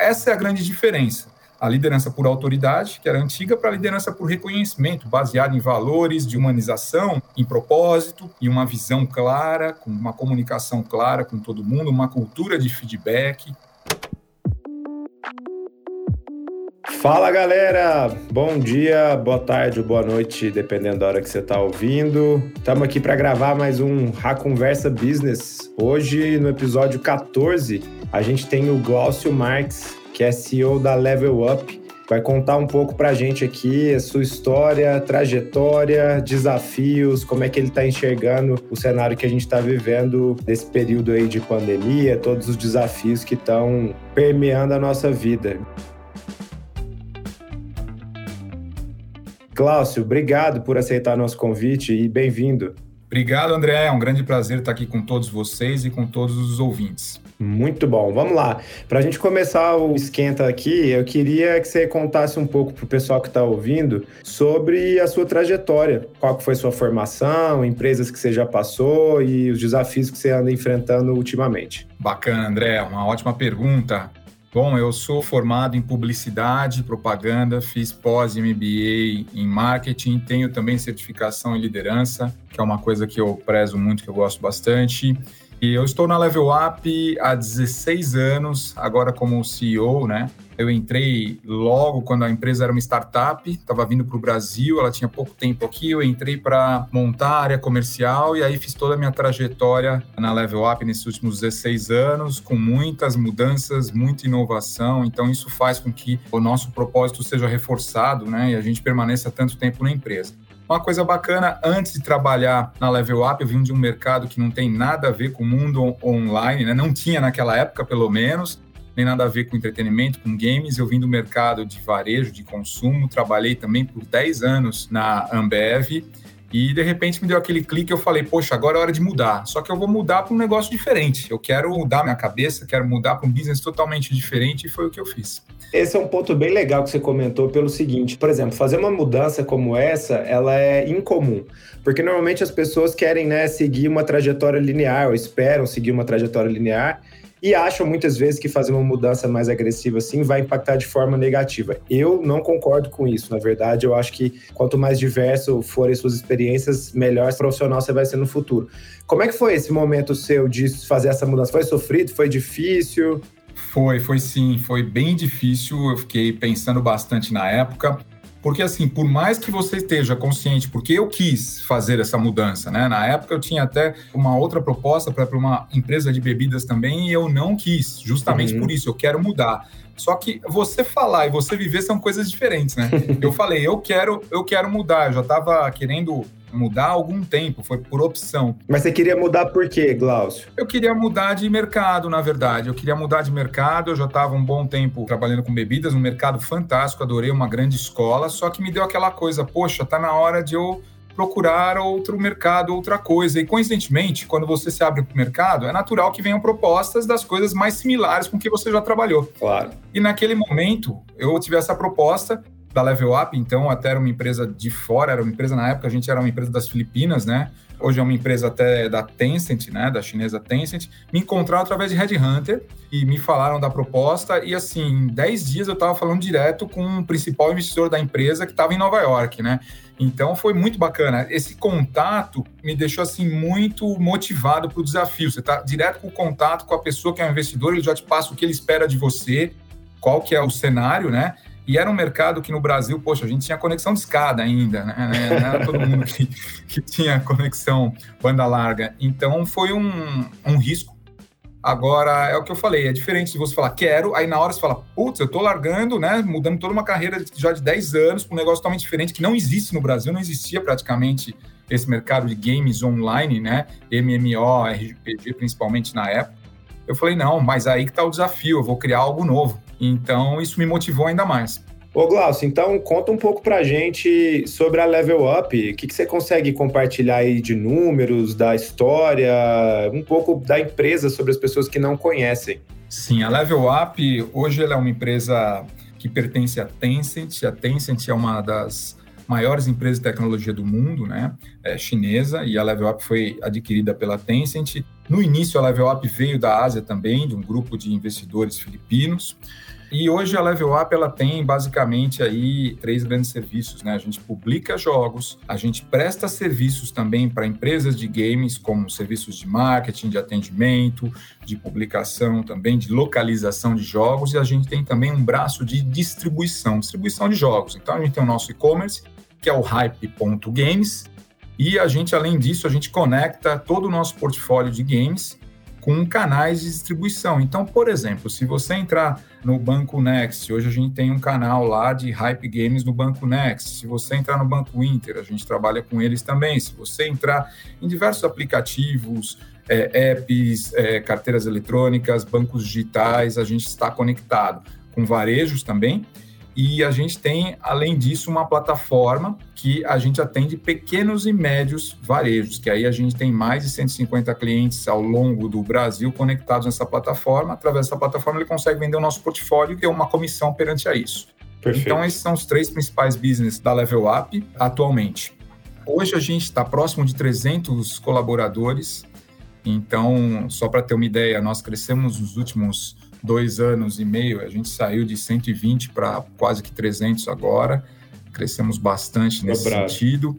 essa é a grande diferença. A liderança por autoridade, que era antiga, para a liderança por reconhecimento, baseada em valores de humanização, em propósito e uma visão clara, com uma comunicação clara com todo mundo, uma cultura de feedback. Fala galera, bom dia, boa tarde ou boa noite, dependendo da hora que você está ouvindo. Estamos aqui para gravar mais um Ha Conversa Business. Hoje, no episódio 14, a gente tem o Glaucio Marques, que é CEO da Level Up. Vai contar um pouco para a gente aqui a sua história, trajetória, desafios, como é que ele está enxergando o cenário que a gente está vivendo nesse período aí de pandemia, todos os desafios que estão permeando a nossa vida. Cláudio, obrigado por aceitar nosso convite e bem-vindo. Obrigado, André. É um grande prazer estar aqui com todos vocês e com todos os ouvintes. Muito bom. Vamos lá. Para a gente começar o esquenta aqui, eu queria que você contasse um pouco para o pessoal que está ouvindo sobre a sua trajetória. Qual foi sua formação, empresas que você já passou e os desafios que você anda enfrentando ultimamente. Bacana, André. Uma ótima pergunta. Bom, eu sou formado em publicidade, propaganda, fiz pós-MBA em marketing, tenho também certificação em liderança, que é uma coisa que eu prezo muito, que eu gosto bastante. E eu estou na Level Up há 16 anos, agora como CEO, né? Eu entrei logo quando a empresa era uma startup, estava vindo para o Brasil, ela tinha pouco tempo aqui. Eu entrei para montar a área comercial e aí fiz toda a minha trajetória na Level Up nesses últimos 16 anos, com muitas mudanças, muita inovação. Então, isso faz com que o nosso propósito seja reforçado né, e a gente permaneça tanto tempo na empresa. Uma coisa bacana, antes de trabalhar na Level Up, eu vim de um mercado que não tem nada a ver com o mundo online, né? não tinha naquela época, pelo menos, nem nada a ver com entretenimento, com games. Eu vim do mercado de varejo, de consumo, trabalhei também por 10 anos na Ambev e de repente me deu aquele clique, eu falei, poxa, agora é hora de mudar. Só que eu vou mudar para um negócio diferente. Eu quero mudar minha cabeça, quero mudar para um business totalmente diferente e foi o que eu fiz. Esse é um ponto bem legal que você comentou pelo seguinte, por exemplo, fazer uma mudança como essa, ela é incomum, porque normalmente as pessoas querem, né, seguir uma trajetória linear, ou esperam seguir uma trajetória linear, e acham muitas vezes que fazer uma mudança mais agressiva assim vai impactar de forma negativa. Eu não concordo com isso. Na verdade, eu acho que quanto mais diverso forem suas experiências, melhor profissional você vai ser no futuro. Como é que foi esse momento seu de fazer essa mudança? Foi sofrido? Foi difícil? Foi, foi sim, foi bem difícil. Eu fiquei pensando bastante na época. Porque, assim, por mais que você esteja consciente, porque eu quis fazer essa mudança, né? Na época eu tinha até uma outra proposta para uma empresa de bebidas também e eu não quis, justamente uhum. por isso, eu quero mudar. Só que você falar e você viver são coisas diferentes, né? eu falei, eu quero, eu quero mudar, eu já estava querendo mudar há algum tempo, foi por opção. Mas você queria mudar por quê, Glaucio? Eu queria mudar de mercado, na verdade. Eu queria mudar de mercado, eu já estava um bom tempo trabalhando com bebidas, um mercado fantástico, adorei uma grande escola, só que me deu aquela coisa, poxa, tá na hora de eu procurar outro mercado, outra coisa. E coincidentemente, quando você se abre para o mercado, é natural que venham propostas das coisas mais similares com que você já trabalhou. Claro. E naquele momento, eu tive essa proposta da Level Up, então até era uma empresa de fora, era uma empresa na época, a gente era uma empresa das Filipinas, né? Hoje é uma empresa até da Tencent, né? Da chinesa Tencent. Me encontraram através de Headhunter e me falaram da proposta. E assim, em 10 dias eu estava falando direto com o principal investidor da empresa que estava em Nova York, né? Então foi muito bacana. Esse contato me deixou assim muito motivado para o desafio. Você está direto com o contato com a pessoa que é um investidor, ele já te passa o que ele espera de você, qual que é o cenário, né? E era um mercado que no Brasil, poxa, a gente tinha conexão de escada ainda, né? Não era todo mundo que, que tinha conexão banda larga. Então foi um, um risco. Agora, é o que eu falei, é diferente de você falar quero, aí na hora você fala, putz, eu tô largando, né? Mudando toda uma carreira já de 10 anos para um negócio totalmente diferente que não existe no Brasil, não existia praticamente esse mercado de games online, né? MMO, RPG principalmente na época. Eu falei, não, mas aí que tá o desafio, eu vou criar algo novo. Então, isso me motivou ainda mais. Ô Glaucio, então conta um pouco pra gente sobre a Level Up. O que, que, você consegue compartilhar aí de números, da história, um pouco da empresa sobre as pessoas que não conhecem? Sim, a Level Up hoje ela é uma empresa que pertence à Tencent. A Tencent é uma das maiores empresas de tecnologia do mundo, né? É chinesa, e a Level Up foi adquirida pela Tencent. No início, a Level Up veio da Ásia também, de um grupo de investidores filipinos. E hoje a Level Up ela tem basicamente aí três grandes serviços, né? A gente publica jogos, a gente presta serviços também para empresas de games, como serviços de marketing, de atendimento, de publicação também, de localização de jogos, e a gente tem também um braço de distribuição, distribuição de jogos. Então a gente tem o nosso e-commerce, que é o hype.games, e a gente, além disso, a gente conecta todo o nosso portfólio de games com canais de distribuição. Então, por exemplo, se você entrar no Banco Next, hoje a gente tem um canal lá de Hype Games no Banco Next. Se você entrar no Banco Inter, a gente trabalha com eles também. Se você entrar em diversos aplicativos, é, apps, é, carteiras eletrônicas, bancos digitais, a gente está conectado com varejos também. E a gente tem, além disso, uma plataforma que a gente atende pequenos e médios varejos, que aí a gente tem mais de 150 clientes ao longo do Brasil conectados nessa plataforma. Através dessa plataforma, ele consegue vender o nosso portfólio e ter uma comissão perante a isso. Perfeito. Então, esses são os três principais business da Level Up atualmente. Hoje a gente está próximo de 300 colaboradores. Então, só para ter uma ideia, nós crescemos nos últimos dois anos e meio, a gente saiu de 120 para quase que 300 agora, crescemos bastante nesse Dobrado. sentido.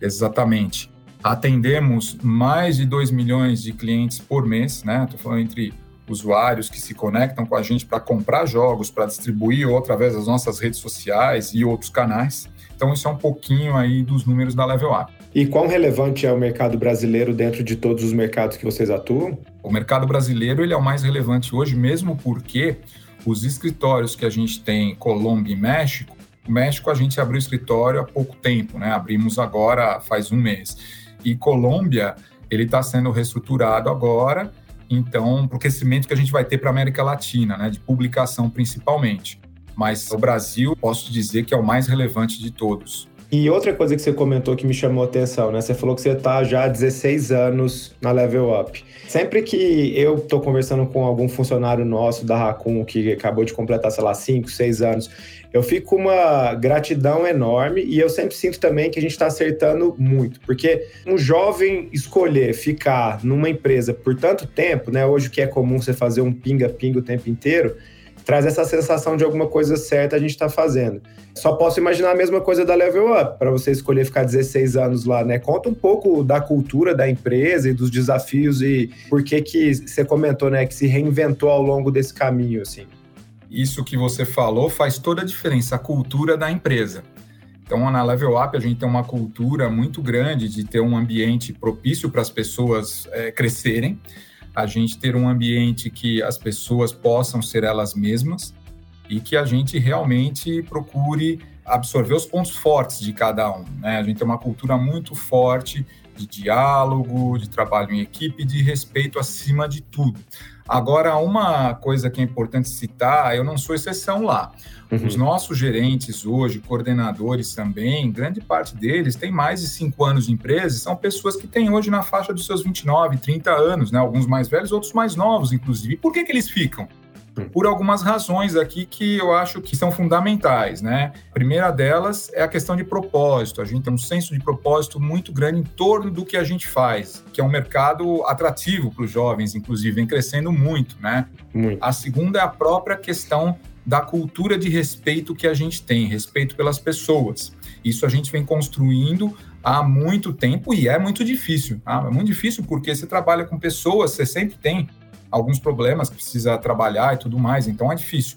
Exatamente. Atendemos mais de 2 milhões de clientes por mês, né? Estou falando entre usuários que se conectam com a gente para comprar jogos, para distribuir ou através das nossas redes sociais e outros canais. Então, isso é um pouquinho aí dos números da Level Up. E quão relevante é o mercado brasileiro dentro de todos os mercados que vocês atuam? O mercado brasileiro ele é o mais relevante hoje, mesmo porque os escritórios que a gente tem em Colômbia e México, o México a gente abriu escritório há pouco tempo, né? Abrimos agora faz um mês. E Colômbia, ele está sendo reestruturado agora, então, para o crescimento que a gente vai ter para a América Latina, né? De publicação principalmente. Mas o Brasil, posso dizer que é o mais relevante de todos. E outra coisa que você comentou que me chamou a atenção, né? Você falou que você está já há 16 anos na Level Up. Sempre que eu estou conversando com algum funcionário nosso da Raccoon que acabou de completar, sei lá, 5, 6 anos, eu fico com uma gratidão enorme e eu sempre sinto também que a gente está acertando muito, porque um jovem escolher ficar numa empresa por tanto tempo, né? Hoje o que é comum você fazer um pinga-pinga o tempo inteiro, traz essa sensação de alguma coisa certa a gente está fazendo. Só posso imaginar a mesma coisa da Level Up, para você escolher ficar 16 anos lá, né? Conta um pouco da cultura da empresa e dos desafios e por que que você comentou, né, que se reinventou ao longo desse caminho, assim. Isso que você falou faz toda a diferença, a cultura da empresa. Então, na Level Up, a gente tem uma cultura muito grande de ter um ambiente propício para as pessoas é, crescerem a gente ter um ambiente que as pessoas possam ser elas mesmas e que a gente realmente procure absorver os pontos fortes de cada um. Né? A gente tem uma cultura muito forte de diálogo, de trabalho em equipe, de respeito acima de tudo. Agora, uma coisa que é importante citar, eu não sou exceção lá. Uhum. Os nossos gerentes hoje, coordenadores também, grande parte deles tem mais de cinco anos de empresa, são pessoas que têm hoje na faixa dos seus 29, 30 anos, né? Alguns mais velhos, outros mais novos, inclusive. E por que, que eles ficam? Por algumas razões aqui que eu acho que são fundamentais, né? A primeira delas é a questão de propósito. A gente tem um senso de propósito muito grande em torno do que a gente faz, que é um mercado atrativo para os jovens, inclusive, vem crescendo muito, né? Muito. A segunda é a própria questão da cultura de respeito que a gente tem, respeito pelas pessoas. Isso a gente vem construindo há muito tempo e é muito difícil. Tá? É muito difícil porque você trabalha com pessoas, você sempre tem alguns problemas que precisa trabalhar e tudo mais, então é difícil.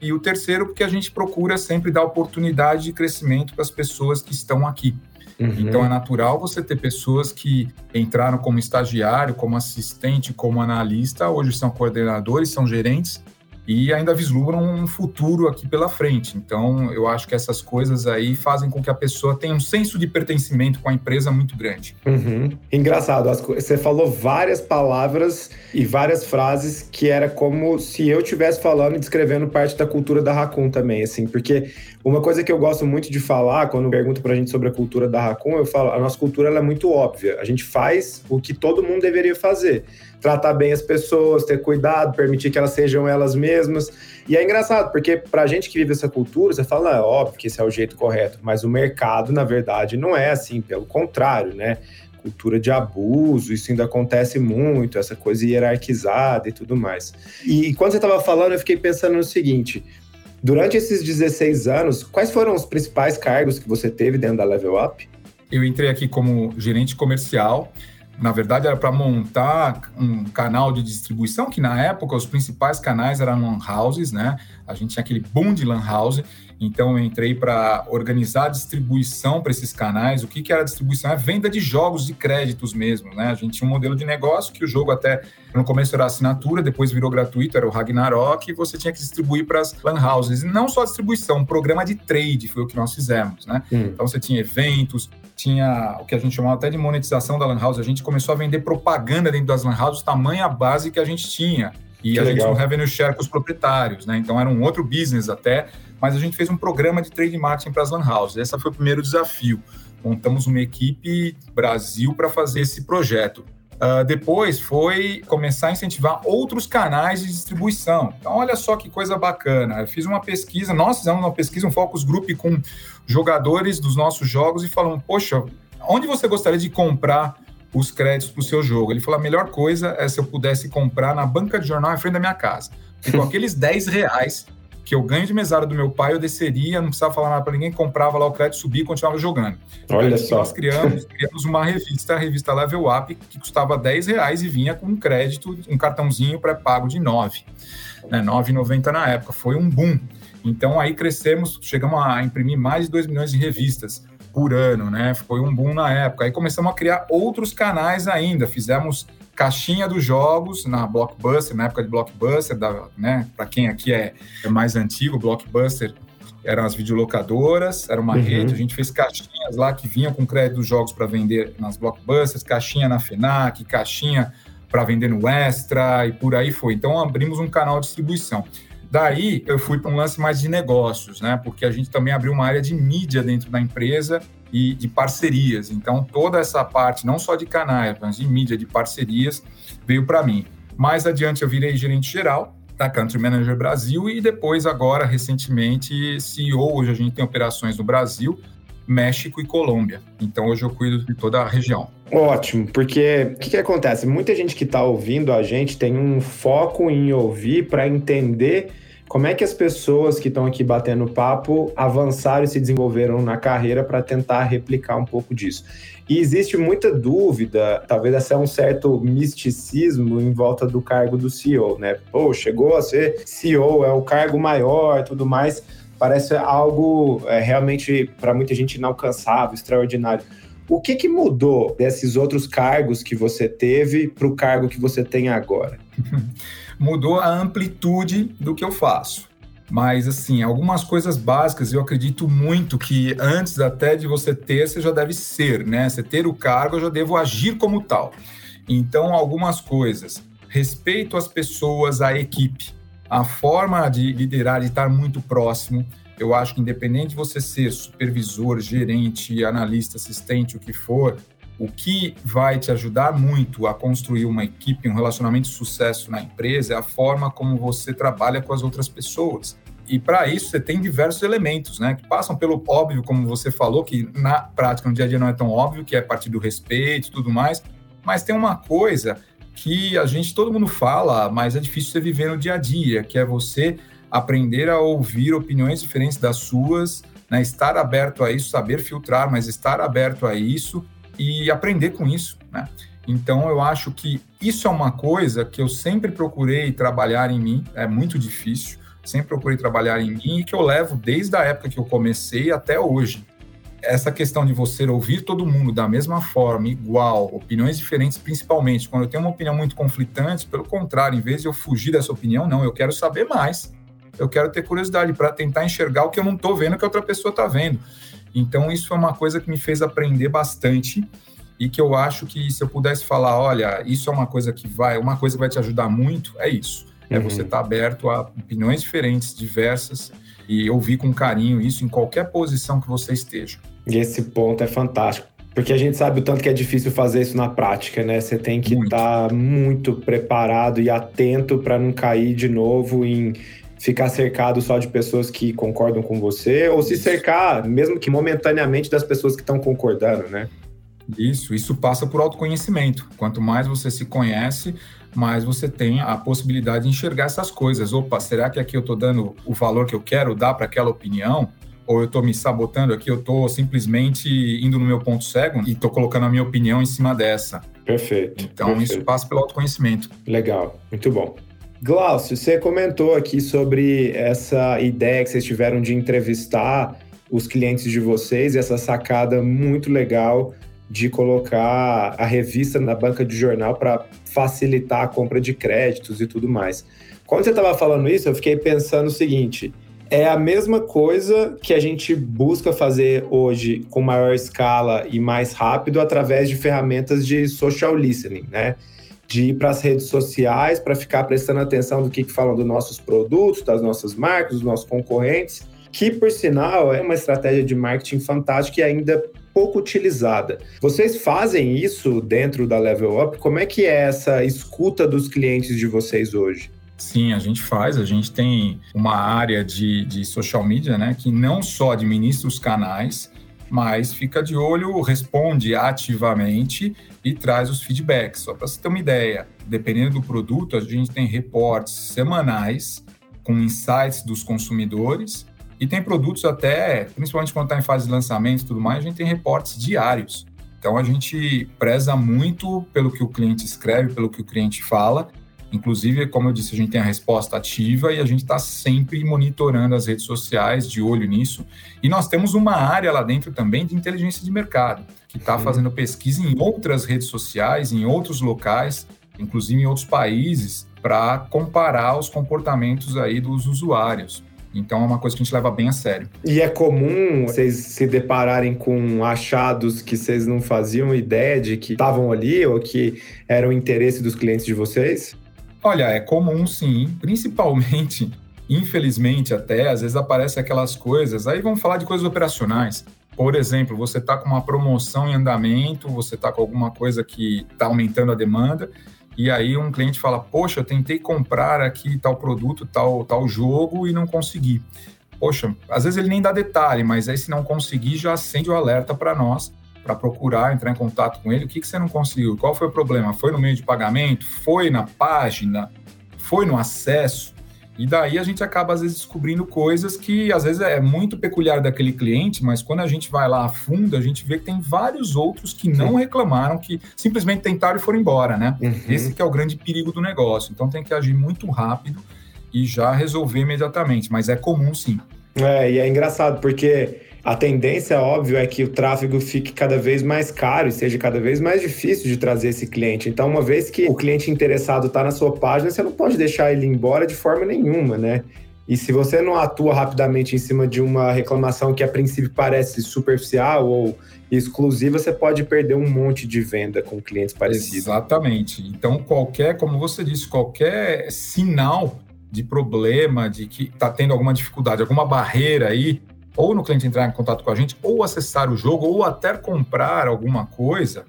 E o terceiro, porque a gente procura sempre dar oportunidade de crescimento para as pessoas que estão aqui. Uhum. Então é natural você ter pessoas que entraram como estagiário, como assistente, como analista, hoje são coordenadores, são gerentes e ainda vislumbram um futuro aqui pela frente. Então, eu acho que essas coisas aí fazem com que a pessoa tenha um senso de pertencimento com a empresa muito grande. Uhum. Engraçado, você falou várias palavras e várias frases que era como se eu estivesse falando e descrevendo parte da cultura da Raccoon também, assim, porque uma coisa que eu gosto muito de falar quando pergunto pra gente sobre a cultura da Raccoon, eu falo, a nossa cultura é muito óbvia. A gente faz o que todo mundo deveria fazer tratar bem as pessoas, ter cuidado, permitir que elas sejam elas mesmas. E é engraçado, porque pra gente que vive essa cultura, você fala, é óbvio que esse é o jeito correto, mas o mercado, na verdade, não é assim, pelo contrário, né? cultura de abuso, isso ainda acontece muito, essa coisa hierarquizada e tudo mais. E quando você estava falando, eu fiquei pensando no seguinte: durante esses 16 anos, quais foram os principais cargos que você teve dentro da Level Up? Eu entrei aqui como gerente comercial na verdade, era para montar um canal de distribuição, que na época os principais canais eram lan houses, né? A gente tinha aquele boom de lan house, então eu entrei para organizar a distribuição para esses canais. O que, que era distribuição? É venda de jogos e créditos mesmo, né? A gente tinha um modelo de negócio que o jogo até no começo era assinatura, depois virou gratuito, era o Ragnarok, e você tinha que distribuir para as lan houses. E não só distribuição, um programa de trade foi o que nós fizemos, né? Hum. Então você tinha eventos, tinha o que a gente chamava até de monetização da Lan House. A gente começou a vender propaganda dentro das Lan Houses, tamanha base que a gente tinha. E que a legal. gente não revenue share com os proprietários, né? Então era um outro business até, mas a gente fez um programa de trade marketing para as Lan Houses. Esse foi o primeiro desafio. Montamos uma equipe Brasil para fazer esse projeto. Uh, depois foi começar a incentivar outros canais de distribuição. Então, olha só que coisa bacana. Eu fiz uma pesquisa, nós fizemos uma pesquisa, um focus group com jogadores dos nossos jogos e falamos: Poxa, onde você gostaria de comprar os créditos para o seu jogo? Ele falou: a melhor coisa é se eu pudesse comprar na banca de jornal em frente da minha casa. E com aqueles 10 reais que eu ganho de mesada do meu pai, eu desceria, não precisava falar nada para ninguém, comprava lá o crédito, subia e continuava jogando. Olha só. Nós criamos, criamos uma revista, a revista Level Up, que custava 10 reais e vinha com um crédito, um cartãozinho pré-pago de 9, né, 9,90 na época. Foi um boom. Então aí crescemos, chegamos a imprimir mais de 2 milhões de revistas por ano, né? Foi um boom na época. Aí começamos a criar outros canais ainda. Fizemos caixinha dos jogos na Blockbuster, na época de Blockbuster, né? Para quem aqui é, é, mais antigo, Blockbuster eram as videolocadoras, era uma uhum. rede, a gente fez caixinhas lá que vinham com crédito dos jogos para vender nas Blockbusters, caixinha na FENAC, caixinha para vender no Extra e por aí foi. Então abrimos um canal de distribuição. Daí eu fui para um lance mais de negócios, né? Porque a gente também abriu uma área de mídia dentro da empresa e de parcerias. Então, toda essa parte, não só de canais, mas de mídia, de parcerias, veio para mim. Mais adiante, eu virei gerente geral da Country Manager Brasil e depois, agora, recentemente, CEO. Hoje a gente tem operações no Brasil, México e Colômbia. Então, hoje eu cuido de toda a região. Ótimo, porque o que, que acontece? Muita gente que está ouvindo a gente tem um foco em ouvir para entender como é que as pessoas que estão aqui batendo papo avançaram e se desenvolveram na carreira para tentar replicar um pouco disso? E existe muita dúvida, talvez até um certo misticismo em volta do cargo do CEO, né? Pô, chegou a ser CEO, é o cargo maior, tudo mais. Parece algo é, realmente para muita gente inalcançável, extraordinário. O que, que mudou desses outros cargos que você teve para o cargo que você tem agora? mudou a amplitude do que eu faço. Mas, assim, algumas coisas básicas eu acredito muito que antes até de você ter, você já deve ser, né? Você ter o cargo, eu já devo agir como tal. Então, algumas coisas. Respeito às pessoas, à equipe. A forma de liderar, de estar muito próximo. Eu acho que, independente de você ser supervisor, gerente, analista, assistente, o que for, o que vai te ajudar muito a construir uma equipe, um relacionamento de sucesso na empresa é a forma como você trabalha com as outras pessoas. E para isso você tem diversos elementos, né, que passam pelo óbvio, como você falou, que na prática, no dia a dia não é tão óbvio, que é a partir do respeito e tudo mais, mas tem uma coisa que a gente, todo mundo fala, mas é difícil você viver no dia a dia, que é você aprender a ouvir opiniões diferentes das suas, né, estar aberto a isso, saber filtrar, mas estar aberto a isso e aprender com isso, né? Então, eu acho que isso é uma coisa que eu sempre procurei trabalhar em mim, é muito difícil, sempre procurei trabalhar em mim e que eu levo desde a época que eu comecei até hoje. Essa questão de você ouvir todo mundo da mesma forma, igual, opiniões diferentes, principalmente quando eu tenho uma opinião muito conflitante, pelo contrário, em vez de eu fugir dessa opinião, não, eu quero saber mais. Eu quero ter curiosidade para tentar enxergar o que eu não estou vendo, que a outra pessoa está vendo. Então, isso é uma coisa que me fez aprender bastante e que eu acho que se eu pudesse falar, olha, isso é uma coisa que vai, uma coisa que vai te ajudar muito, é isso. É uhum. você estar tá aberto a opiniões diferentes, diversas, e ouvir com carinho isso em qualquer posição que você esteja. E esse ponto é fantástico. Porque a gente sabe o tanto que é difícil fazer isso na prática, né? Você tem que estar muito. Tá muito preparado e atento para não cair de novo em ficar cercado só de pessoas que concordam com você, ou se cercar, mesmo que momentaneamente, das pessoas que estão concordando, né? Isso, isso passa por autoconhecimento. Quanto mais você se conhece, mais você tem a possibilidade de enxergar essas coisas. Opa, será que aqui eu estou dando o valor que eu quero dar para aquela opinião? Ou eu estou me sabotando aqui, eu estou simplesmente indo no meu ponto cego e estou colocando a minha opinião em cima dessa. Perfeito. Então, perfeito. isso passa pelo autoconhecimento. Legal, muito bom. Glaucio, você comentou aqui sobre essa ideia que vocês tiveram de entrevistar os clientes de vocês, essa sacada muito legal de colocar a revista na banca de jornal para facilitar a compra de créditos e tudo mais. Quando você estava falando isso, eu fiquei pensando o seguinte: é a mesma coisa que a gente busca fazer hoje com maior escala e mais rápido através de ferramentas de social listening, né? De ir para as redes sociais para ficar prestando atenção do que, que falam dos nossos produtos, das nossas marcas, dos nossos concorrentes, que por sinal é uma estratégia de marketing fantástica e ainda pouco utilizada. Vocês fazem isso dentro da Level Up? Como é que é essa escuta dos clientes de vocês hoje? Sim, a gente faz. A gente tem uma área de, de social media, né, que não só administra os canais, mas fica de olho, responde ativamente e traz os feedbacks. Só para você ter uma ideia, dependendo do produto, a gente tem reportes semanais com insights dos consumidores e tem produtos até, principalmente quando está em fase de lançamento e tudo mais, a gente tem reportes diários. Então a gente preza muito pelo que o cliente escreve, pelo que o cliente fala Inclusive, como eu disse, a gente tem a resposta ativa e a gente está sempre monitorando as redes sociais, de olho nisso. E nós temos uma área lá dentro também de inteligência de mercado, que está fazendo pesquisa em outras redes sociais, em outros locais, inclusive em outros países, para comparar os comportamentos aí dos usuários. Então é uma coisa que a gente leva bem a sério. E é comum vocês se depararem com achados que vocês não faziam ideia de que estavam ali ou que eram interesse dos clientes de vocês? Olha, é comum sim, principalmente, infelizmente até, às vezes aparecem aquelas coisas, aí vamos falar de coisas operacionais. Por exemplo, você está com uma promoção em andamento, você está com alguma coisa que está aumentando a demanda, e aí um cliente fala, poxa, eu tentei comprar aqui tal produto, tal, tal jogo e não consegui. Poxa, às vezes ele nem dá detalhe, mas aí se não conseguir, já acende o alerta para nós para procurar, entrar em contato com ele. O que, que você não conseguiu? Qual foi o problema? Foi no meio de pagamento? Foi na página? Foi no acesso? E daí a gente acaba, às vezes, descobrindo coisas que, às vezes, é muito peculiar daquele cliente, mas quando a gente vai lá a fundo, a gente vê que tem vários outros que não reclamaram, que simplesmente tentaram e foram embora, né? Uhum. Esse que é o grande perigo do negócio. Então tem que agir muito rápido e já resolver imediatamente, mas é comum sim. É, e é engraçado, porque a tendência, óbvio, é que o tráfego fique cada vez mais caro e seja cada vez mais difícil de trazer esse cliente. Então, uma vez que o cliente interessado está na sua página, você não pode deixar ele embora de forma nenhuma, né? E se você não atua rapidamente em cima de uma reclamação que a princípio parece superficial ou exclusiva, você pode perder um monte de venda com clientes parecidos. Exatamente. Então, qualquer, como você disse, qualquer sinal de problema, de que está tendo alguma dificuldade, alguma barreira aí, ou no cliente entrar em contato com a gente, ou acessar o jogo, ou até comprar alguma coisa,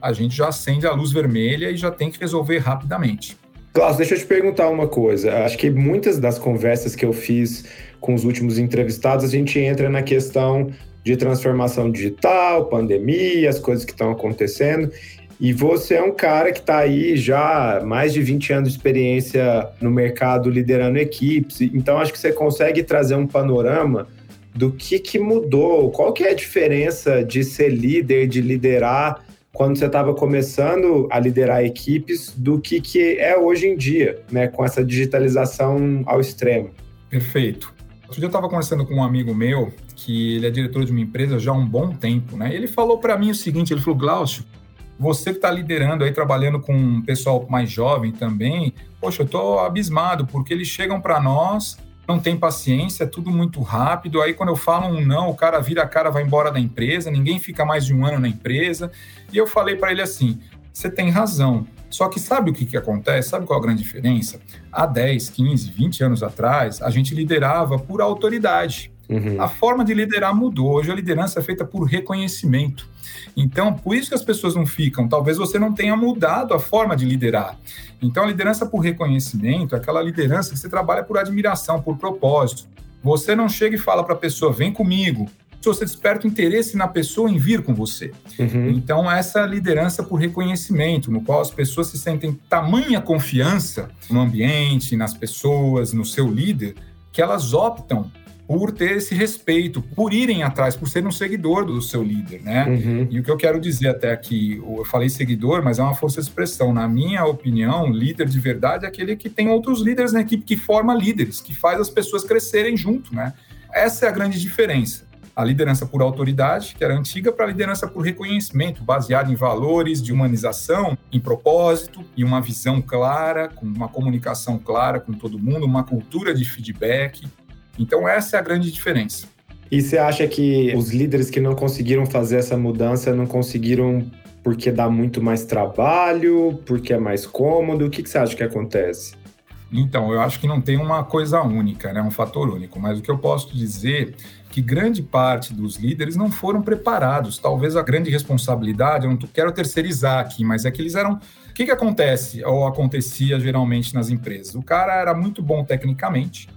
a gente já acende a luz vermelha e já tem que resolver rapidamente. Klaus, deixa eu te perguntar uma coisa. Acho que muitas das conversas que eu fiz com os últimos entrevistados, a gente entra na questão de transformação digital, pandemia, as coisas que estão acontecendo. E você é um cara que está aí já mais de 20 anos de experiência no mercado liderando equipes. Então, acho que você consegue trazer um panorama do que, que mudou, qual que é a diferença de ser líder, de liderar quando você estava começando a liderar equipes, do que, que é hoje em dia, né, com essa digitalização ao extremo. Perfeito. Outro dia eu estava conversando com um amigo meu, que ele é diretor de uma empresa já há um bom tempo, né? Ele falou para mim o seguinte, ele falou, Glaucio, você que está liderando aí, trabalhando com um pessoal mais jovem também, poxa, eu estou abismado, porque eles chegam para nós não tem paciência, é tudo muito rápido. Aí, quando eu falo um não, o cara vira a cara, vai embora da empresa, ninguém fica mais de um ano na empresa. E eu falei para ele assim: você tem razão. Só que sabe o que, que acontece? Sabe qual a grande diferença? Há 10, 15, 20 anos atrás, a gente liderava por autoridade. Uhum. A forma de liderar mudou. Hoje a liderança é feita por reconhecimento. Então, por isso que as pessoas não ficam. Talvez você não tenha mudado a forma de liderar. Então, a liderança por reconhecimento é aquela liderança que você trabalha por admiração, por propósito. Você não chega e fala para a pessoa, vem comigo, você desperta o interesse na pessoa em vir com você. Uhum. Então, essa liderança por reconhecimento, no qual as pessoas se sentem tamanha confiança no ambiente, nas pessoas, no seu líder, que elas optam por ter esse respeito, por irem atrás, por ser um seguidor do seu líder, né? Uhum. E o que eu quero dizer até aqui, eu falei seguidor, mas é uma força de expressão. Na minha opinião, líder de verdade é aquele que tem outros líderes na equipe, que forma líderes, que faz as pessoas crescerem junto, né? Essa é a grande diferença. A liderança por autoridade, que era antiga, para a liderança por reconhecimento, baseada em valores de humanização, em propósito e uma visão clara, com uma comunicação clara com todo mundo, uma cultura de feedback. Então, essa é a grande diferença. E você acha que os líderes que não conseguiram fazer essa mudança não conseguiram porque dá muito mais trabalho, porque é mais cômodo? O que, que você acha que acontece? Então, eu acho que não tem uma coisa única, né, um fator único, mas o que eu posso dizer é que grande parte dos líderes não foram preparados. Talvez a grande responsabilidade, eu não quero terceirizar aqui, mas é que eles eram. O que, que acontece ou acontecia geralmente nas empresas? O cara era muito bom tecnicamente,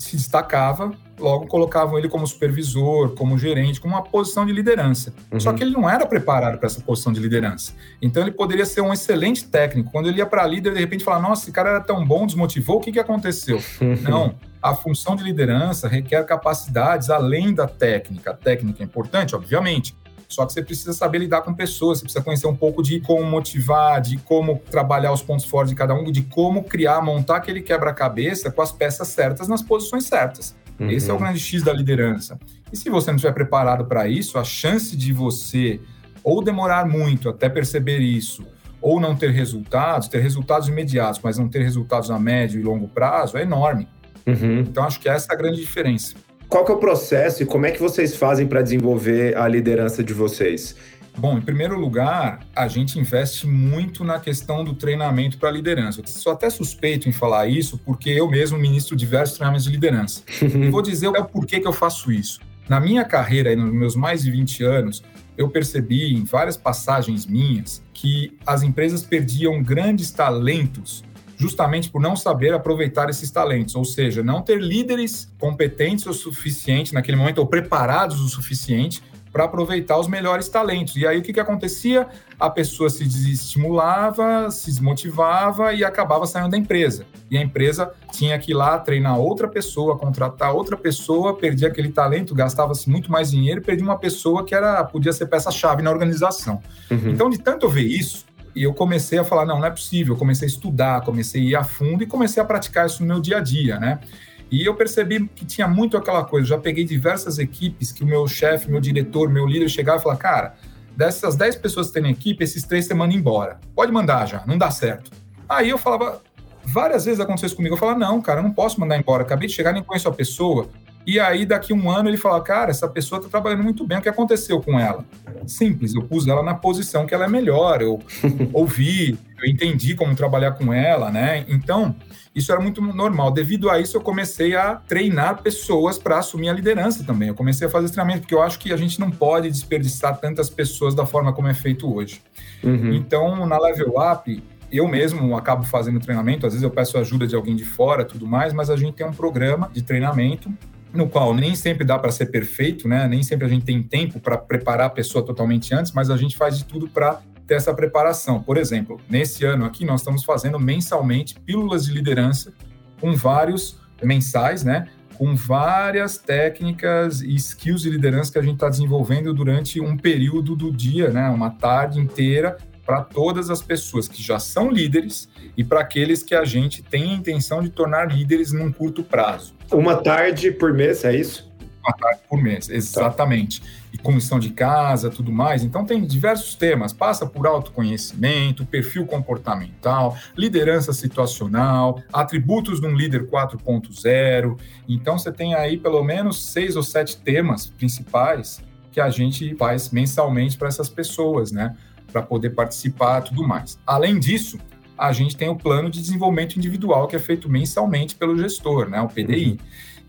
se destacava, logo colocavam ele como supervisor, como gerente, como uma posição de liderança. Uhum. Só que ele não era preparado para essa posição de liderança. Então ele poderia ser um excelente técnico. Quando ele ia para líder, de repente falar: "Nossa, esse cara era tão bom, desmotivou, o que que aconteceu?". não, a função de liderança requer capacidades além da técnica. A técnica é importante, obviamente, só que você precisa saber lidar com pessoas, você precisa conhecer um pouco de como motivar, de como trabalhar os pontos fortes de cada um, de como criar, montar aquele quebra-cabeça com as peças certas nas posições certas. Uhum. Esse é o grande X da liderança. E se você não estiver preparado para isso, a chance de você ou demorar muito até perceber isso, ou não ter resultados, ter resultados imediatos, mas não ter resultados a médio e longo prazo, é enorme. Uhum. Então, acho que essa é a grande diferença. Qual que é o processo e como é que vocês fazem para desenvolver a liderança de vocês? Bom, em primeiro lugar, a gente investe muito na questão do treinamento para liderança. Eu sou até suspeito em falar isso, porque eu mesmo ministro diversos treinamentos de liderança. e vou dizer o porquê que eu faço isso. Na minha carreira, nos meus mais de 20 anos, eu percebi em várias passagens minhas que as empresas perdiam grandes talentos justamente por não saber aproveitar esses talentos, ou seja, não ter líderes competentes o suficiente naquele momento ou preparados o suficiente para aproveitar os melhores talentos. E aí o que, que acontecia? A pessoa se desestimulava, se desmotivava e acabava saindo da empresa. E a empresa tinha que ir lá treinar outra pessoa, contratar outra pessoa, perdia aquele talento, gastava-se muito mais dinheiro, perdia uma pessoa que era podia ser peça-chave na organização. Uhum. Então, de tanto eu ver isso, e eu comecei a falar, não, não é possível. Eu comecei a estudar, comecei a ir a fundo e comecei a praticar isso no meu dia a dia, né? E eu percebi que tinha muito aquela coisa. Já peguei diversas equipes que o meu chefe, meu diretor, meu líder chegava e falava, cara, dessas 10 pessoas que tem equipe, esses três você manda embora. Pode mandar já, não dá certo. Aí eu falava, várias vezes aconteceu isso comigo. Eu falava, não, cara, eu não posso mandar embora. Acabei de chegar, nem conheço a pessoa. E aí, daqui um ano, ele fala: Cara, essa pessoa está trabalhando muito bem, o que aconteceu com ela? Simples, eu pus ela na posição que ela é melhor, eu ouvi, eu entendi como trabalhar com ela, né? Então, isso era muito normal. Devido a isso, eu comecei a treinar pessoas para assumir a liderança também. Eu comecei a fazer esse treinamento, porque eu acho que a gente não pode desperdiçar tantas pessoas da forma como é feito hoje. Uhum. Então, na Level Up, eu mesmo acabo fazendo treinamento, às vezes eu peço ajuda de alguém de fora, tudo mais, mas a gente tem um programa de treinamento no qual nem sempre dá para ser perfeito, né? Nem sempre a gente tem tempo para preparar a pessoa totalmente antes, mas a gente faz de tudo para ter essa preparação. Por exemplo, nesse ano aqui nós estamos fazendo mensalmente pílulas de liderança com vários mensais, né? Com várias técnicas e skills de liderança que a gente está desenvolvendo durante um período do dia, né? Uma tarde inteira para todas as pessoas que já são líderes e para aqueles que a gente tem a intenção de tornar líderes num curto prazo. Uma tarde por mês, é isso? Uma tarde por mês, exatamente. Tá. E comissão de casa, tudo mais. Então, tem diversos temas. Passa por autoconhecimento, perfil comportamental, liderança situacional, atributos de um líder 4.0. Então, você tem aí pelo menos seis ou sete temas principais que a gente faz mensalmente para essas pessoas, né? Para poder participar tudo mais. Além disso, a gente tem o plano de desenvolvimento individual que é feito mensalmente pelo gestor, né, o PDI. Uhum.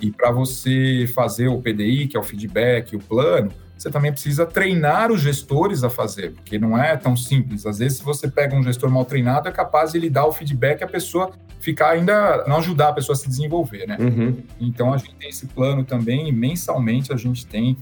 E para você fazer o PDI, que é o feedback, o plano, você também precisa treinar os gestores a fazer, porque não é tão simples. Às vezes, se você pega um gestor mal treinado, é capaz de ele dar o feedback e a pessoa ficar ainda, não ajudar a pessoa a se desenvolver, né? Uhum. Então, a gente tem esse plano também, e mensalmente a gente tem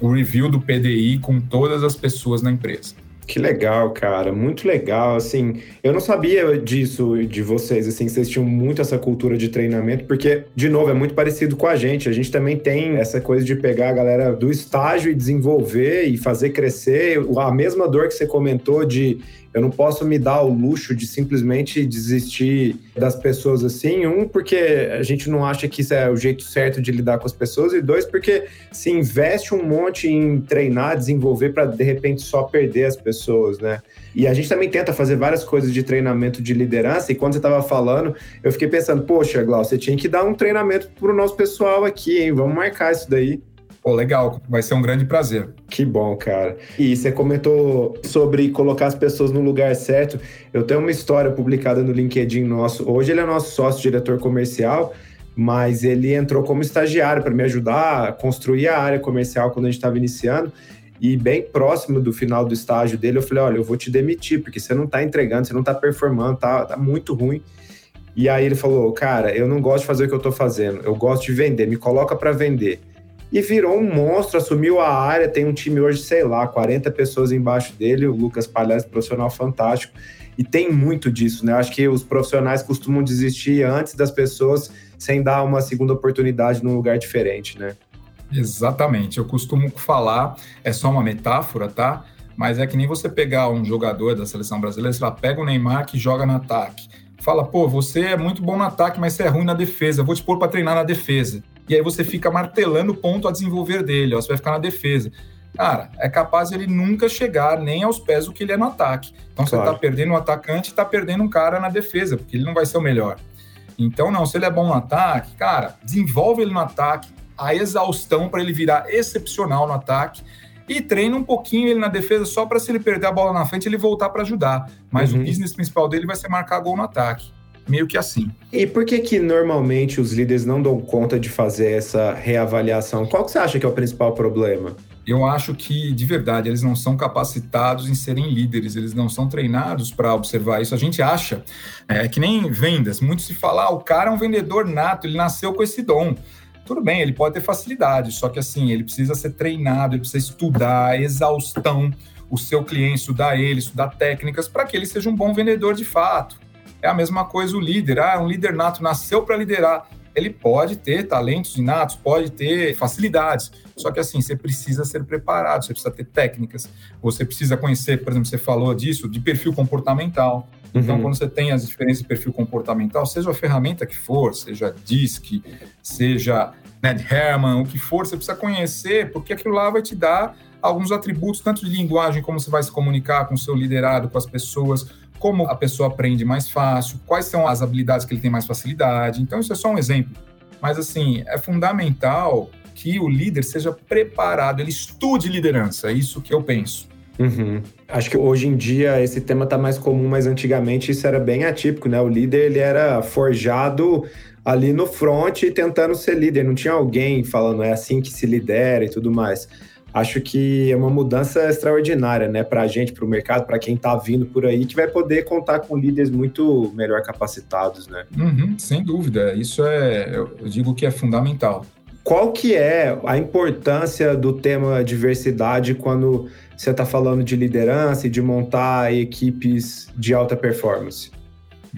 o review do PDI com todas as pessoas na empresa. Que legal, cara, muito legal. Assim, eu não sabia disso de vocês, assim, vocês tinham muito essa cultura de treinamento, porque, de novo, é muito parecido com a gente. A gente também tem essa coisa de pegar a galera do estágio e desenvolver e fazer crescer. A mesma dor que você comentou de eu não posso me dar o luxo de simplesmente desistir das pessoas assim. Um, porque a gente não acha que isso é o jeito certo de lidar com as pessoas. E dois, porque se investe um monte em treinar, desenvolver para de repente só perder as pessoas, né? E a gente também tenta fazer várias coisas de treinamento de liderança. E quando você estava falando, eu fiquei pensando, poxa, Glau, você tinha que dar um treinamento para o nosso pessoal aqui, hein? Vamos marcar isso daí. Pô, legal, vai ser um grande prazer. Que bom, cara. E você comentou sobre colocar as pessoas no lugar certo. Eu tenho uma história publicada no LinkedIn nosso. Hoje ele é nosso sócio diretor comercial, mas ele entrou como estagiário para me ajudar a construir a área comercial quando a gente estava iniciando. E bem próximo do final do estágio dele, eu falei: olha, eu vou te demitir, porque você não está entregando, você não está performando, tá, tá muito ruim. E aí ele falou: cara, eu não gosto de fazer o que eu estou fazendo, eu gosto de vender, me coloca para vender e virou um monstro, assumiu a área, tem um time hoje, sei lá, 40 pessoas embaixo dele, o Lucas Palhares, profissional fantástico, e tem muito disso, né? Acho que os profissionais costumam desistir antes das pessoas sem dar uma segunda oportunidade num lugar diferente, né? Exatamente, eu costumo falar, é só uma metáfora, tá? Mas é que nem você pegar um jogador da seleção brasileira, sei lá, pega o Neymar que joga no ataque, fala, pô, você é muito bom no ataque, mas você é ruim na defesa, vou te pôr para treinar na defesa e aí você fica martelando o ponto a desenvolver dele, ó, você vai ficar na defesa. Cara, é capaz ele nunca chegar nem aos pés do que ele é no ataque. Então claro. você está perdendo um atacante e está perdendo um cara na defesa, porque ele não vai ser o melhor. Então, não, se ele é bom no ataque, cara, desenvolve ele no ataque, a exaustão para ele virar excepcional no ataque e treina um pouquinho ele na defesa só para se ele perder a bola na frente ele voltar para ajudar. Mas uhum. o business principal dele vai ser marcar gol no ataque meio que assim. E por que que normalmente os líderes não dão conta de fazer essa reavaliação? Qual que você acha que é o principal problema? Eu acho que, de verdade, eles não são capacitados em serem líderes, eles não são treinados para observar isso. A gente acha, é que nem vendas, muito se fala, ah, o cara é um vendedor nato, ele nasceu com esse dom. Tudo bem, ele pode ter facilidade, só que assim, ele precisa ser treinado, ele precisa estudar, exaustão, o seu cliente, estudar ele, estudar técnicas, para que ele seja um bom vendedor de fato. É a mesma coisa o líder. Ah, um líder nato nasceu para liderar. Ele pode ter talentos inatos, pode ter facilidades. Só que assim, você precisa ser preparado, você precisa ter técnicas, você precisa conhecer, por exemplo, você falou disso, de perfil comportamental. Então, uhum. quando você tem as diferenças de perfil comportamental, seja a ferramenta que for, seja DISC, seja Ned Herman, o que for, você precisa conhecer, porque aquilo lá vai te dar alguns atributos, tanto de linguagem, como você vai se comunicar com o seu liderado, com as pessoas, como a pessoa aprende mais fácil, quais são as habilidades que ele tem mais facilidade. Então, isso é só um exemplo. Mas, assim, é fundamental que o líder seja preparado, ele estude liderança, é isso que eu penso. Uhum. Acho que hoje em dia esse tema está mais comum, mas antigamente isso era bem atípico, né? O líder ele era forjado ali no front tentando ser líder, não tinha alguém falando é assim que se lidera e tudo mais acho que é uma mudança extraordinária, né, para a gente, para o mercado, para quem está vindo por aí, que vai poder contar com líderes muito melhor capacitados, né? Uhum, sem dúvida, isso é, eu digo que é fundamental. Qual que é a importância do tema diversidade quando você está falando de liderança e de montar equipes de alta performance?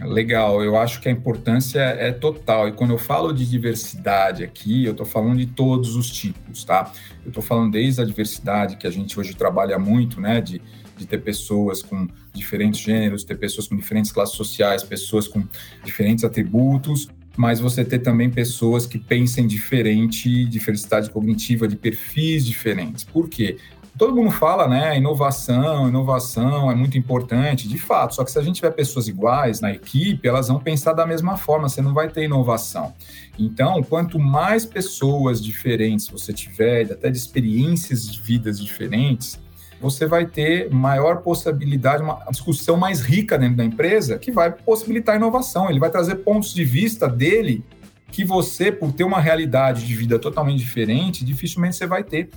Legal, eu acho que a importância é total. E quando eu falo de diversidade aqui, eu estou falando de todos os tipos, tá? Eu estou falando desde a diversidade, que a gente hoje trabalha muito, né? De, de ter pessoas com diferentes gêneros, ter pessoas com diferentes classes sociais, pessoas com diferentes atributos, mas você ter também pessoas que pensem diferente, diversidade cognitiva, de perfis diferentes. Por quê? Todo mundo fala, né? Inovação, inovação é muito importante, de fato. Só que se a gente tiver pessoas iguais na equipe, elas vão pensar da mesma forma, você não vai ter inovação. Então, quanto mais pessoas diferentes você tiver, até de experiências de vidas diferentes, você vai ter maior possibilidade, uma discussão mais rica dentro da empresa, que vai possibilitar inovação. Ele vai trazer pontos de vista dele que você, por ter uma realidade de vida totalmente diferente, dificilmente você vai ter.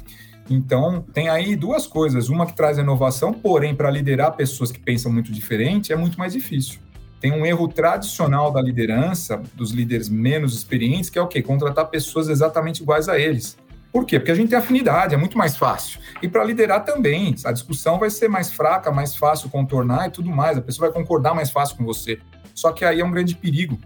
Então, tem aí duas coisas. Uma que traz inovação, porém, para liderar pessoas que pensam muito diferente, é muito mais difícil. Tem um erro tradicional da liderança, dos líderes menos experientes, que é o quê? Contratar pessoas exatamente iguais a eles. Por quê? Porque a gente tem afinidade, é muito mais fácil. E para liderar também, a discussão vai ser mais fraca, mais fácil contornar e tudo mais. A pessoa vai concordar mais fácil com você. Só que aí é um grande perigo,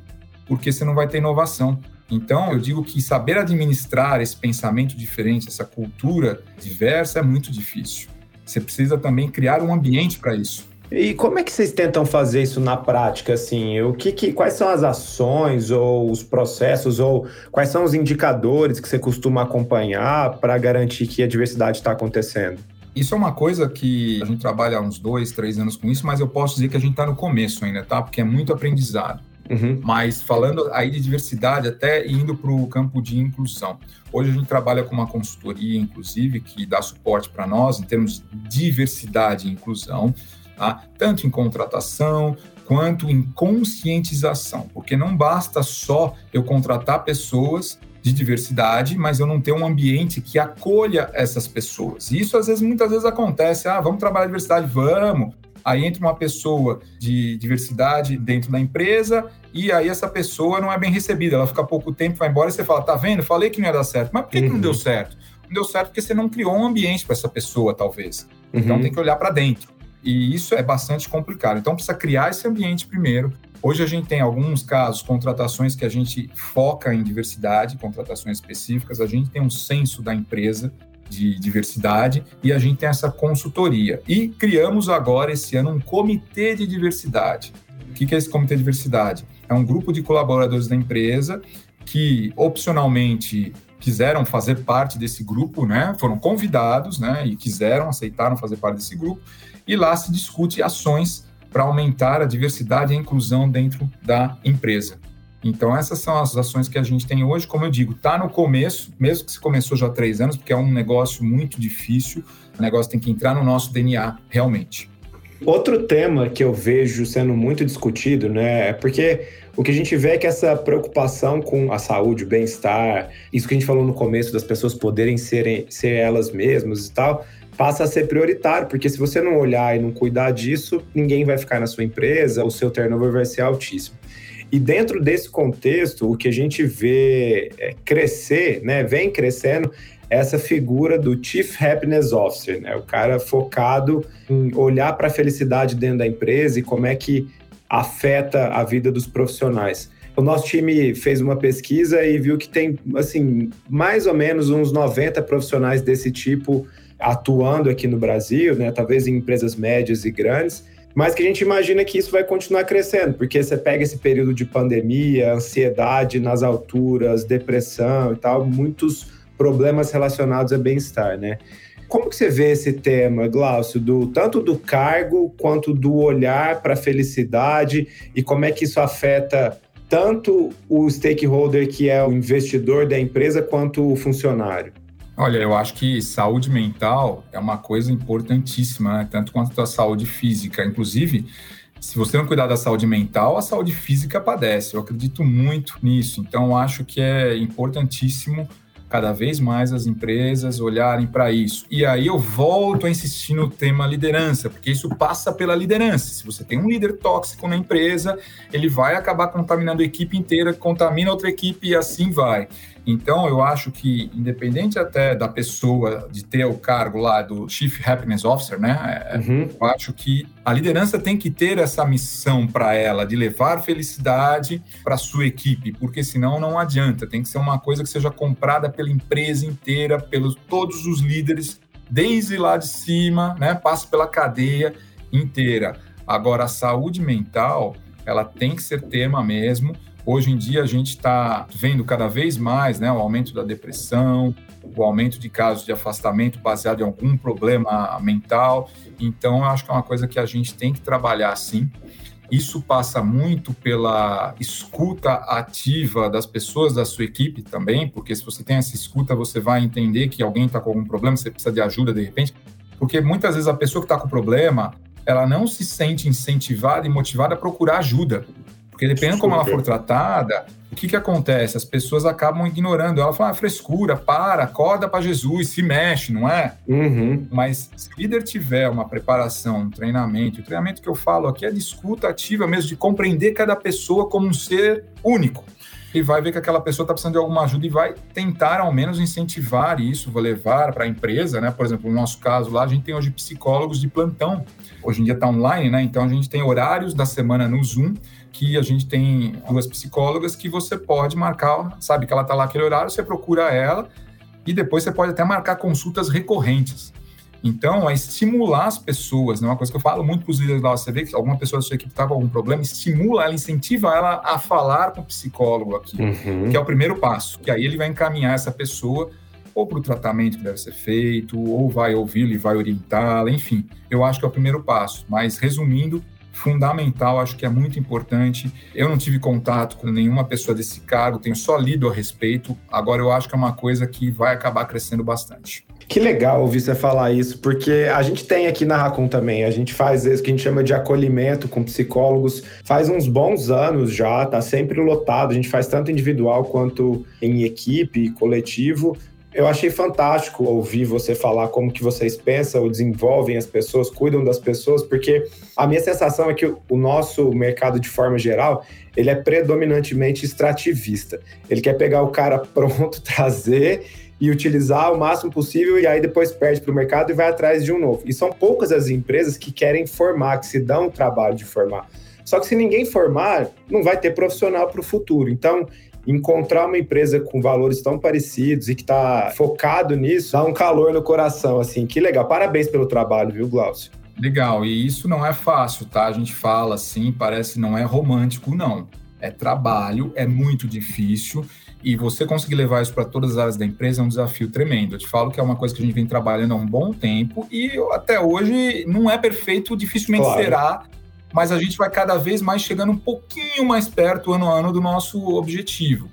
porque você não vai ter inovação. Então, eu digo que saber administrar esse pensamento diferente, essa cultura diversa, é muito difícil. Você precisa também criar um ambiente para isso. E como é que vocês tentam fazer isso na prática, assim? O que, que, quais são as ações ou os processos ou quais são os indicadores que você costuma acompanhar para garantir que a diversidade está acontecendo? Isso é uma coisa que a gente trabalha há uns dois, três anos com isso, mas eu posso dizer que a gente está no começo ainda, tá? Porque é muito aprendizado. Uhum. Mas falando aí de diversidade, até indo para o campo de inclusão. Hoje a gente trabalha com uma consultoria, inclusive, que dá suporte para nós em termos de diversidade e inclusão, tá? tanto em contratação quanto em conscientização, porque não basta só eu contratar pessoas de diversidade, mas eu não ter um ambiente que acolha essas pessoas. Isso às vezes, muitas vezes acontece, ah, vamos trabalhar diversidade, vamos, aí entra uma pessoa de diversidade dentro da empresa e aí essa pessoa não é bem recebida, ela fica pouco tempo, vai embora e você fala, tá vendo? Falei que não ia dar certo. Mas por que, uhum. que não deu uhum. certo? Não deu certo porque você não criou um ambiente para essa pessoa, talvez. Então, uhum. Então tem que olhar para dentro. E isso é bastante complicado. Então precisa criar esse ambiente primeiro. Hoje a gente tem alguns casos, contratações que a gente foca em diversidade, contratações específicas. A gente tem um censo da empresa de diversidade e a gente tem essa consultoria. E criamos agora esse ano um comitê de diversidade. O que é esse comitê de diversidade? É um grupo de colaboradores da empresa que opcionalmente quiseram fazer parte desse grupo, né? Foram convidados, né? E quiseram, aceitaram fazer parte desse grupo. E lá se discute ações para aumentar a diversidade e a inclusão dentro da empresa. Então, essas são as ações que a gente tem hoje. Como eu digo, está no começo, mesmo que se começou já há três anos, porque é um negócio muito difícil, o negócio tem que entrar no nosso DNA realmente. Outro tema que eu vejo sendo muito discutido, né, é porque o que a gente vê é que essa preocupação com a saúde, o bem-estar, isso que a gente falou no começo das pessoas poderem serem, ser elas mesmas e tal, passa a ser prioritário, porque se você não olhar e não cuidar disso, ninguém vai ficar na sua empresa, o seu turnover vai ser altíssimo. E dentro desse contexto, o que a gente vê é crescer, né, vem crescendo, essa figura do Chief Happiness Officer, né, o cara focado em olhar para a felicidade dentro da empresa e como é que afeta a vida dos profissionais. O nosso time fez uma pesquisa e viu que tem, assim, mais ou menos uns 90 profissionais desse tipo atuando aqui no Brasil, né, talvez em empresas médias e grandes, mas que a gente imagina que isso vai continuar crescendo, porque você pega esse período de pandemia, ansiedade nas alturas, depressão e tal, muitos problemas relacionados a bem-estar, né? Como que você vê esse tema, Glaucio, do, tanto do cargo quanto do olhar para a felicidade e como é que isso afeta tanto o stakeholder que é o investidor da empresa quanto o funcionário? Olha, eu acho que saúde mental é uma coisa importantíssima, né? tanto quanto a saúde física. Inclusive, se você não cuidar da saúde mental, a saúde física padece. Eu acredito muito nisso. Então, acho que é importantíssimo cada vez mais as empresas olharem para isso. E aí eu volto a insistir no tema liderança, porque isso passa pela liderança. Se você tem um líder tóxico na empresa, ele vai acabar contaminando a equipe inteira, contamina outra equipe e assim vai. Então, eu acho que, independente até da pessoa de ter o cargo lá do Chief Happiness Officer, né? É, uhum. Eu acho que a liderança tem que ter essa missão para ela de levar felicidade para sua equipe, porque senão não adianta. Tem que ser uma coisa que seja comprada pela empresa inteira, pelos todos os líderes, desde lá de cima, né? Passa pela cadeia inteira. Agora, a saúde mental, ela tem que ser tema mesmo Hoje em dia a gente está vendo cada vez mais né, o aumento da depressão, o aumento de casos de afastamento baseado em algum problema mental. Então, eu acho que é uma coisa que a gente tem que trabalhar sim. Isso passa muito pela escuta ativa das pessoas da sua equipe também, porque se você tem essa escuta, você vai entender que alguém está com algum problema, você precisa de ajuda de repente. Porque muitas vezes a pessoa que está com problema, ela não se sente incentivada e motivada a procurar ajuda. Porque dependendo como ela for tratada, o que, que acontece? As pessoas acabam ignorando. Ela fala, ah, frescura, para, acorda para Jesus, se mexe, não é? Uhum. Mas se o líder tiver uma preparação, um treinamento, o treinamento que eu falo aqui é de escuta ativa mesmo, de compreender cada pessoa como um ser único. e vai ver que aquela pessoa está precisando de alguma ajuda e vai tentar ao menos incentivar isso, vou levar para a empresa, né? Por exemplo, no nosso caso lá, a gente tem hoje psicólogos de plantão. Hoje em dia está online, né? Então a gente tem horários da semana no Zoom que a gente tem duas psicólogas que você pode marcar, sabe que ela está lá aquele horário, você procura ela e depois você pode até marcar consultas recorrentes. Então, é estimular as pessoas, né? uma coisa que eu falo muito para os líderes lá, você vê que alguma pessoa da sua equipe está com algum problema, estimula ela, incentiva ela a falar com o psicólogo aqui, uhum. que é o primeiro passo, que aí ele vai encaminhar essa pessoa ou para o tratamento que deve ser feito, ou vai ouvi-lo e vai orientá-la, enfim. Eu acho que é o primeiro passo. Mas, resumindo, fundamental, acho que é muito importante. Eu não tive contato com nenhuma pessoa desse cargo, tenho só lido a respeito. Agora, eu acho que é uma coisa que vai acabar crescendo bastante. Que legal ouvir você falar isso, porque a gente tem aqui na Racon também, a gente faz isso que a gente chama de acolhimento com psicólogos, faz uns bons anos já, tá sempre lotado, a gente faz tanto individual quanto em equipe, coletivo. Eu achei fantástico ouvir você falar como que vocês pensam, desenvolvem as pessoas, cuidam das pessoas, porque a minha sensação é que o nosso mercado, de forma geral, ele é predominantemente extrativista. Ele quer pegar o cara pronto, trazer e utilizar o máximo possível e aí depois perde para o mercado e vai atrás de um novo. E são poucas as empresas que querem formar, que se dão o trabalho de formar. Só que se ninguém formar, não vai ter profissional para o futuro. Então, encontrar uma empresa com valores tão parecidos e que está focado nisso, dá um calor no coração, assim, que legal. Parabéns pelo trabalho, viu, Glaucio? Legal, e isso não é fácil, tá? A gente fala assim, parece não é romântico, não. É trabalho, é muito difícil e você conseguir levar isso para todas as áreas da empresa é um desafio tremendo. Eu te falo que é uma coisa que a gente vem trabalhando há um bom tempo e até hoje não é perfeito, dificilmente claro. será mas a gente vai cada vez mais chegando um pouquinho mais perto ano a ano do nosso objetivo.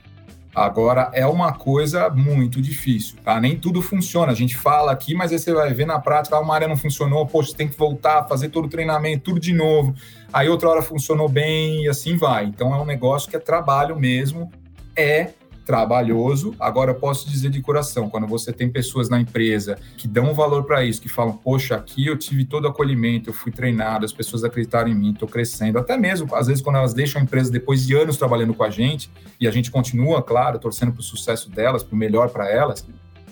Agora, é uma coisa muito difícil, tá? Nem tudo funciona. A gente fala aqui, mas aí você vai ver na prática, ah, uma área não funcionou, poxa, tem que voltar, fazer todo o treinamento, tudo de novo. Aí outra hora funcionou bem e assim vai. Então, é um negócio que é trabalho mesmo, é trabalhoso. Agora, eu posso dizer de coração, quando você tem pessoas na empresa que dão valor para isso, que falam, poxa, aqui eu tive todo acolhimento, eu fui treinado, as pessoas acreditaram em mim, estou crescendo. Até mesmo, às vezes, quando elas deixam a empresa depois de anos trabalhando com a gente, e a gente continua, claro, torcendo para o sucesso delas, para o melhor para elas,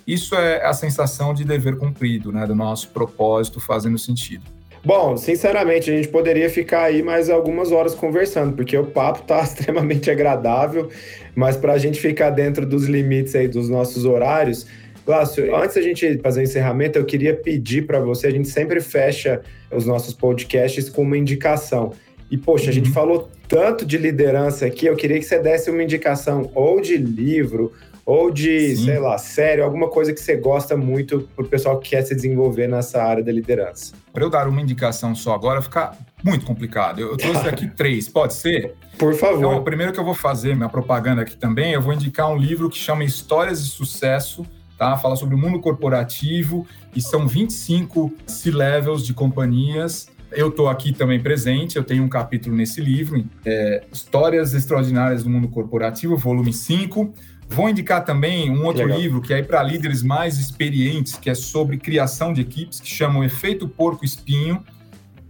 isso é a sensação de dever cumprido, né, do nosso propósito fazendo sentido. Bom, sinceramente, a gente poderia ficar aí mais algumas horas conversando, porque o papo está extremamente agradável, mas para a gente ficar dentro dos limites aí dos nossos horários, Glácio, antes da gente fazer o encerramento, eu queria pedir para você, a gente sempre fecha os nossos podcasts com uma indicação. E, poxa, uhum. a gente uhum. falou tanto de liderança aqui, eu queria que você desse uma indicação ou de livro, ou de, Sim. sei lá, série, alguma coisa que você gosta muito para o pessoal que quer se desenvolver nessa área da liderança. Para eu dar uma indicação só agora, fica muito complicado. Eu trouxe aqui três, pode ser? Por favor. Então, o primeiro que eu vou fazer, minha propaganda aqui também, eu vou indicar um livro que chama Histórias de Sucesso, tá? Fala sobre o mundo corporativo e são 25 C-levels de companhias eu estou aqui também presente, eu tenho um capítulo nesse livro, é, Histórias Extraordinárias do Mundo Corporativo, volume 5. Vou indicar também um outro Legal. livro que é para líderes mais experientes, que é sobre criação de equipes, que chama o Efeito Porco Espinho.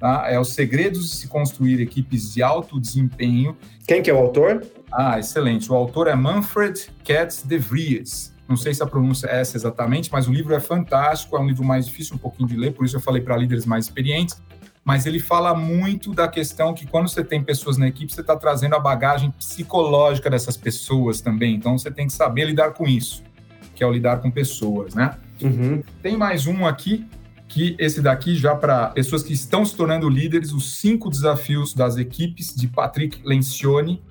Tá? É os segredos de se construir equipes de alto desempenho. Quem que é o autor? Ah, excelente. O autor é Manfred Katz de Vries. Não sei se a pronúncia é essa exatamente, mas o livro é fantástico, é um livro mais difícil um pouquinho de ler, por isso eu falei para líderes mais experientes mas ele fala muito da questão que quando você tem pessoas na equipe, você está trazendo a bagagem psicológica dessas pessoas também. Então você tem que saber lidar com isso, que é o lidar com pessoas, né? Uhum. Tem mais um aqui, que esse daqui já para pessoas que estão se tornando líderes, os cinco desafios das equipes, de Patrick Lencioni,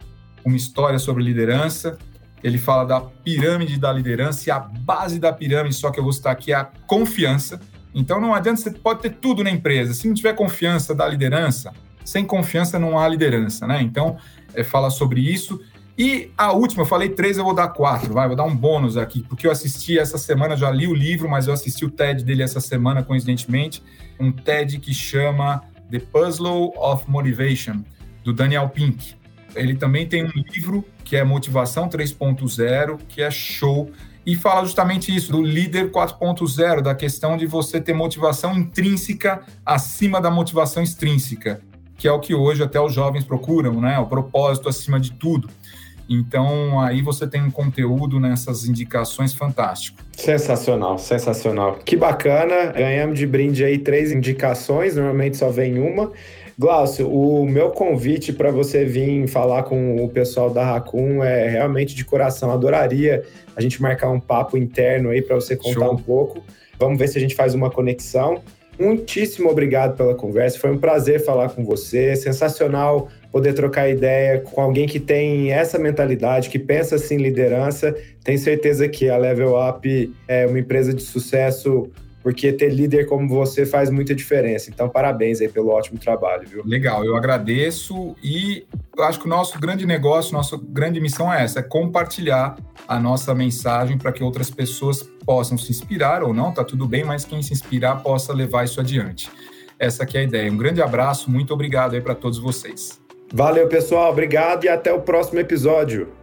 uma história sobre liderança. Ele fala da pirâmide da liderança e a base da pirâmide, só que eu vou citar aqui, é a confiança então não adianta, você pode ter tudo na empresa. Se não tiver confiança da liderança, sem confiança não há liderança, né? Então, é, fala sobre isso. E a última, eu falei três, eu vou dar quatro, vai, vou dar um bônus aqui, porque eu assisti essa semana, já li o livro, mas eu assisti o TED dele essa semana, coincidentemente, um TED que chama The Puzzle of Motivation, do Daniel Pink. Ele também tem um livro que é Motivação 3.0, que é show e fala justamente isso, do líder 4.0, da questão de você ter motivação intrínseca acima da motivação extrínseca, que é o que hoje até os jovens procuram, né? O propósito acima de tudo. Então, aí você tem um conteúdo nessas indicações fantástico. Sensacional, sensacional. Que bacana. Ganhamos de brinde aí três indicações, normalmente só vem uma. Glaucio, o meu convite para você vir falar com o pessoal da Racun é realmente de coração. Adoraria a gente marcar um papo interno aí para você contar Show. um pouco. Vamos ver se a gente faz uma conexão. Muitíssimo obrigado pela conversa. Foi um prazer falar com você. Sensacional poder trocar ideia com alguém que tem essa mentalidade, que pensa assim liderança. Tenho certeza que a Level Up é uma empresa de sucesso porque ter líder como você faz muita diferença. Então, parabéns aí pelo ótimo trabalho, viu? Legal, eu agradeço e eu acho que o nosso grande negócio, nossa grande missão é essa, é compartilhar a nossa mensagem para que outras pessoas possam se inspirar ou não, tá tudo bem, mas quem se inspirar possa levar isso adiante. Essa aqui é a ideia. Um grande abraço, muito obrigado aí para todos vocês. Valeu, pessoal, obrigado e até o próximo episódio.